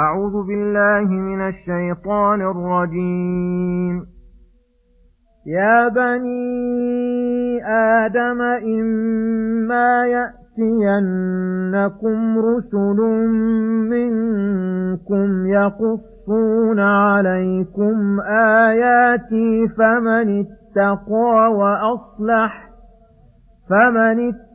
أعوذ بالله من الشيطان الرجيم. يا بني آدم إما يأتينكم رسل منكم يقصون عليكم آياتي فمن اتقى وأصلح فمن اتقى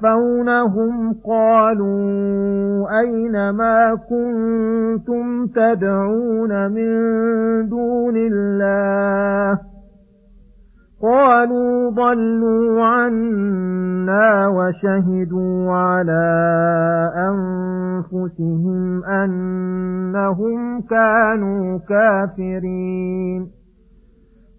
يتوفونهم قالوا أين ما كنتم تدعون من دون الله قالوا ضلوا عنا وشهدوا على أنفسهم أنهم كانوا كافرين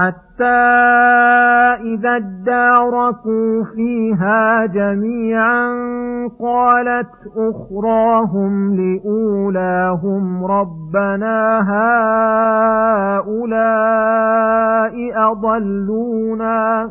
حتى إذا اداركوا فيها جميعا قالت أخراهم لأولاهم ربنا هؤلاء أضلونا.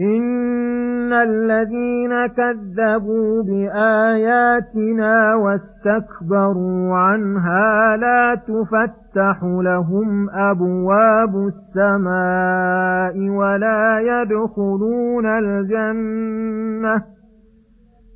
إن الذين كذبوا بآياتنا واستكبروا عنها لا تفتح لهم أبواب السماء ولا يدخلون الجنة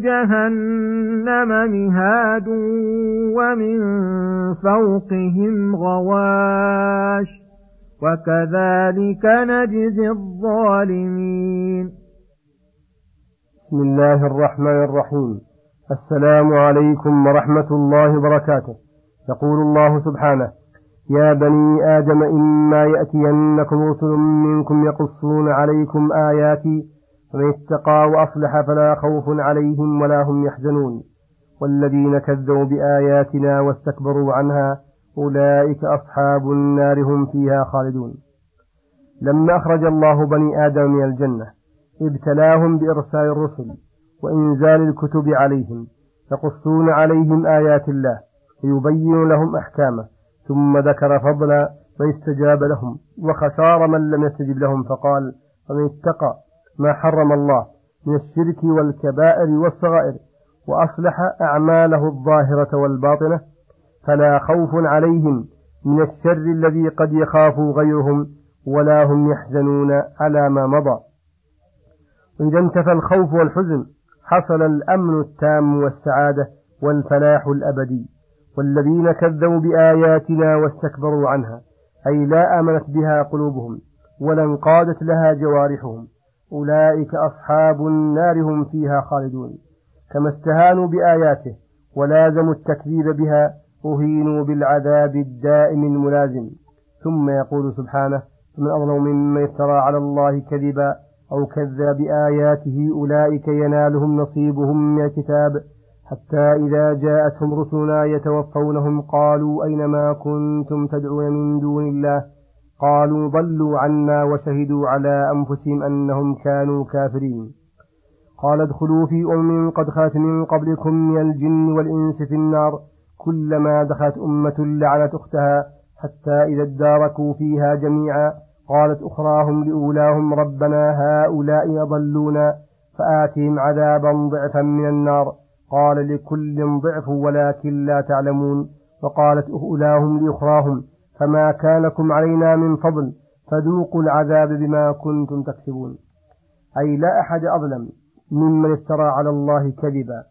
جهنم مهاد ومن فوقهم غواش وكذلك نجزي الظالمين. بسم الله الرحمن الرحيم. السلام عليكم ورحمة الله وبركاته. يقول الله سبحانه يا بني آدم إما يأتينكم رسل منكم يقصون عليكم آياتي فمن اتقى وأصلح فلا خوف عليهم ولا هم يحزنون. والذين كذبوا بآياتنا واستكبروا عنها أولئك أصحاب النار هم فيها خالدون. لما أخرج الله بني آدم من الجنة ابتلاهم بإرسال الرسل وإنزال الكتب عليهم يقصون عليهم آيات الله ويبين لهم أحكامه ثم ذكر فضلا ويستجاب لهم وخسار من لم يستجب لهم فقال ومن اتقى ما حرم الله من الشرك والكبائر والصغائر وأصلح أعماله الظاهرة والباطنة فلا خوف عليهم من الشر الذي قد يخاف غيرهم ولا هم يحزنون على ما مضى. إذا انتفى الخوف والحزن حصل الأمن التام والسعادة والفلاح الأبدي والذين كذبوا بآياتنا واستكبروا عنها أي لا آمنت بها قلوبهم ولا انقادت لها جوارحهم. أولئك أصحاب النار هم فيها خالدون. كما استهانوا بآياته ولازموا التكذيب بها أهينوا بالعذاب الدائم الملازم. ثم يقول سبحانه من أظلم ممن افترى على الله كذبا أو كذب بآياته أولئك ينالهم نصيبهم من الكتاب. حتى إذا جاءتهم رسلنا يتوفونهم قالوا أينما كنتم تدعون من دون الله؟ قالوا ضلوا عنا وشهدوا على أنفسهم أنهم كانوا كافرين. قال ادخلوا في أم قد خلت من قبلكم من الجن والإنس في النار. كلما دخلت أمة لعنت أختها حتى إذا اداركوا فيها جميعا. قالت أخراهم لأولاهم ربنا هؤلاء أضلونا فآتهم عذابا ضعفا من النار. قال لكل ضعف ولكن لا تعلمون. وقالت أولاهم لأخراهم فما كان لكم علينا من فضل فذوقوا العذاب بما كنتم تكسبون. أي لا أحد أظلم ممن افترى على الله كذبا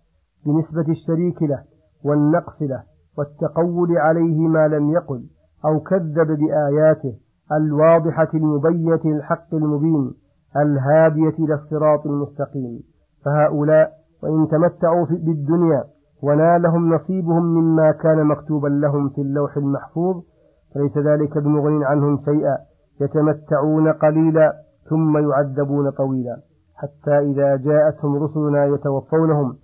بنسبة الشريك له والنقص له والتقول عليه ما لم يقل أو كذب بآياته الواضحة المبينة الحق المبين الهادية إلى الصراط المستقيم. فهؤلاء وإن تمتعوا بالدنيا ونالهم نصيبهم مما كان مكتوبا لهم في اللوح المحفوظ فليس ذلك بمغن عنهم شيئا يتمتعون قليلا ثم يعذبون طويلا. حتى إذا جاءتهم رسلنا يتوفونهم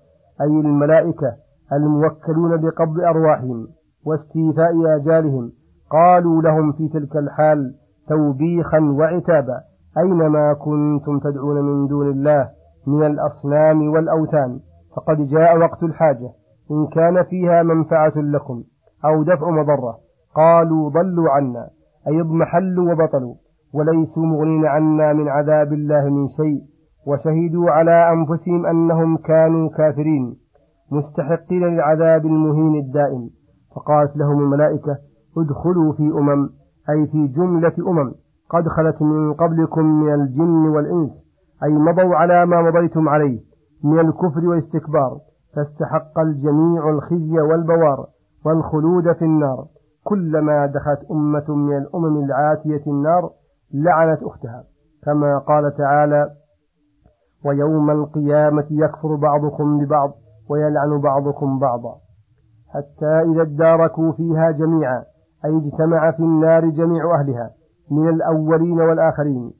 أي الملائكة الموكلون بقبض أرواحهم واستيفاء آجالهم قالوا لهم في تلك الحال توبيخا وعتابا أينما كنتم تدعون من دون الله من الأصنام والأوثان؟ فقد جاء وقت الحاجة إن كان فيها منفعة لكم أو دفع مضرة. قالوا ضلوا عنا أي اضمحلوا وبطلوا وليسوا مغنين عنا من عذاب الله من شيء وشهدوا على أنفسهم أنهم كانوا كافرين مستحقين للعذاب المهين الدائم. فقالت لهم الملائكة ادخلوا في أمم أي في جملة أمم قد خلت من قبلكم من الجن والإنس أي مضوا على ما مضيتم عليه من الكفر والاستكبار فاستحق الجميع الخزي والبوار والخلود في النار. كلما دخلت أمة من الأمم العاتية النار لعنت أختها. كما قال تعالى ويوم القيامة يكفر بعضكم ببعض ويلعن بعضكم بعضا. حتى إذا اداركوا فيها جميعا أي اجتمع في النار جميع أهلها من الأولين والآخرين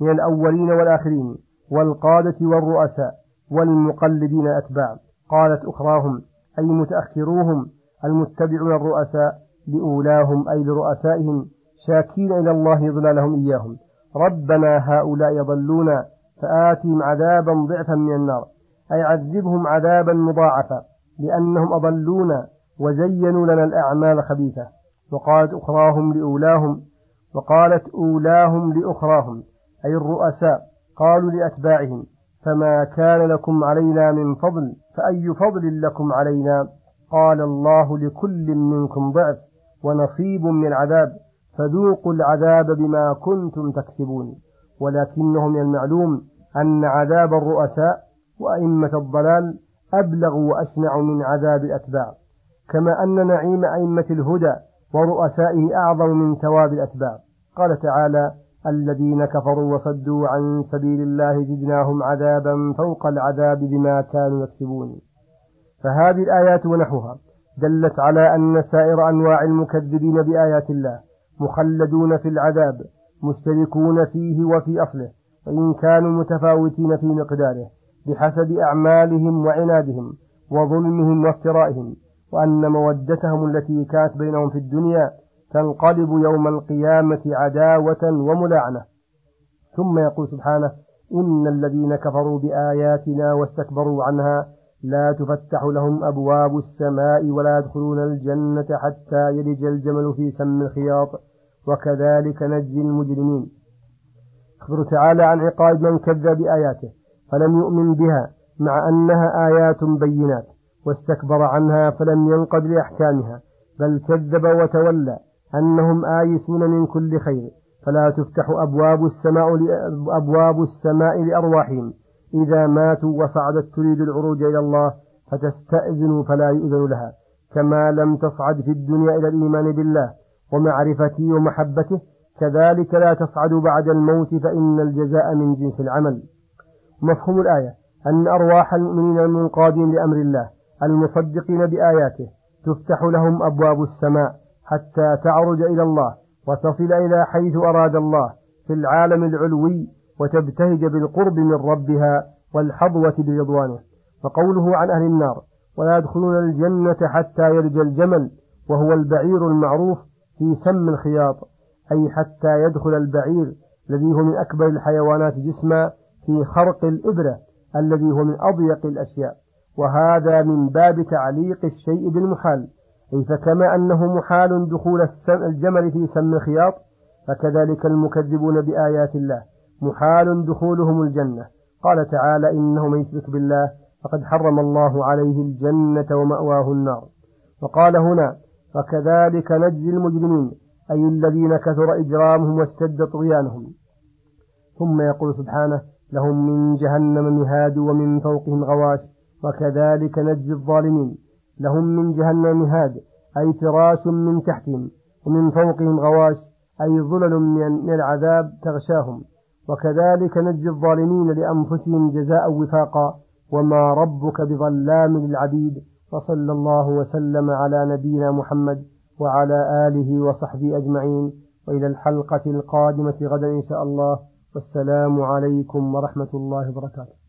من الأولين والآخرين والقادة والرؤساء والمقلدين أتباع قالت أخراهم أي متأخروهم المتبعون الرؤساء لأولاهم أي لرؤسائهم شاكين إلى الله ظلالهم إياهم. ربنا هؤلاء يضلون فآتهم عذابا ضعفا من النار. أي عذبهم عذابا مضاعفا لأنهم أضلونا وزينوا لنا الأعمال الخبيثة وقالت أخراهم لأولاهم وقالت أولاهم لأخراهم أي الرؤساء قالوا لأتباعهم فما كان لكم علينا من فضل فأي فضل لكم علينا؟ قال الله لكل منكم ضعف. ونصيب من العذاب فذوقوا العذاب بما كنتم تكسبون. ولكنه من المعلوم أن عذاب الرؤساء وأئمة الضلال أبلغ وأشنع من عذاب الأتباع. كما أن نعيم أئمة الهدى ورؤسائه أعظم من ثواب الأتباع. قال تعالى الذين كفروا وصدوا عن سبيل الله زدناهم عذابا فوق العذاب بما كانوا يكسبون. فهذه الآيات ونحوها دلت على أن سائر أنواع المكذبين بآيات الله مخلدون في العذاب مشتركون فيه وفي أصله وإن كانوا متفاوتين في مقداره بحسب أعمالهم وعنادهم وظلمهم وافترائهم وأن مودتهم التي كانت بينهم في الدنيا تنقلب يوم القيامة عداوة وملاعنة. ثم يقول سبحانه إن الذين كفروا بآياتنا واستكبروا عنها لا تفتح لهم أبواب السماء ولا يدخلون الجنة حتى يلج الجمل في سم الخياط. وكذلك نجزي المجرمين. أخبر تعالى عن عقاب من كذب بآياته فلم يؤمن بها مع أنها آيات بينات واستكبر عنها فلم ينقد لأحكامها بل كذب وتولى أنهم آيسون من كل خير فلا تفتح أبواب السماء أبواب السماء لأرواحهم. إذا ماتوا وصعدت تريد العروج إلى الله فتستأذن فلا يؤذن لها. كما لم تصعد في الدنيا إلى الإيمان بالله ومعرفته ومحبته كذلك لا تصعد بعد الموت فإن الجزاء من جنس العمل. مفهوم الآية أن أرواح المؤمنين المنقادين لأمر الله المصدقين بآياته تفتح لهم أبواب السماء حتى تعرج إلى الله وتصل إلى حيث أراد الله في العالم العلوي وتبتهج بالقرب من ربها والحظوة برضوانه. وقوله عن أهل النار ولا يدخلون الجنة حتى يرجى الجمل وهو البعير المعروف في سم الخياط أي حتى يدخل البعير الذي هو من أكبر الحيوانات جسما في خرق الإبرة الذي هو من أضيق الأشياء. وهذا من باب تعليق الشيء بالمحال. أي فكما أنه محال دخول الجمل في سم الخياط فكذلك المكذبون بآيات الله. محال دخولهم الجنة. قال تعالى إنه من يشرك بالله فقد حرم الله عليه الجنة ومأواه النار. وقال هنا وكذلك نجزي المجرمين أي الذين كثر إجرامهم واشتد طغيانهم. ثم يقول سبحانه لهم من جهنم مهاد ومن فوقهم غواش وكذلك نجزي الظالمين. لهم من جهنم مهاد أي فراش من تحتهم ومن فوقهم غواش أي ظلل من العذاب تغشاهم. وكذلك نجزي الظالمين لأنفسهم جزاء وفاقا وما ربك بظلام للعبيد وصلى الله وسلم على نبينا محمد وعلى آله وصحبه أجمعين وإلى الحلقة القادمة غدا إن شاء الله والسلام عليكم ورحمة الله وبركاته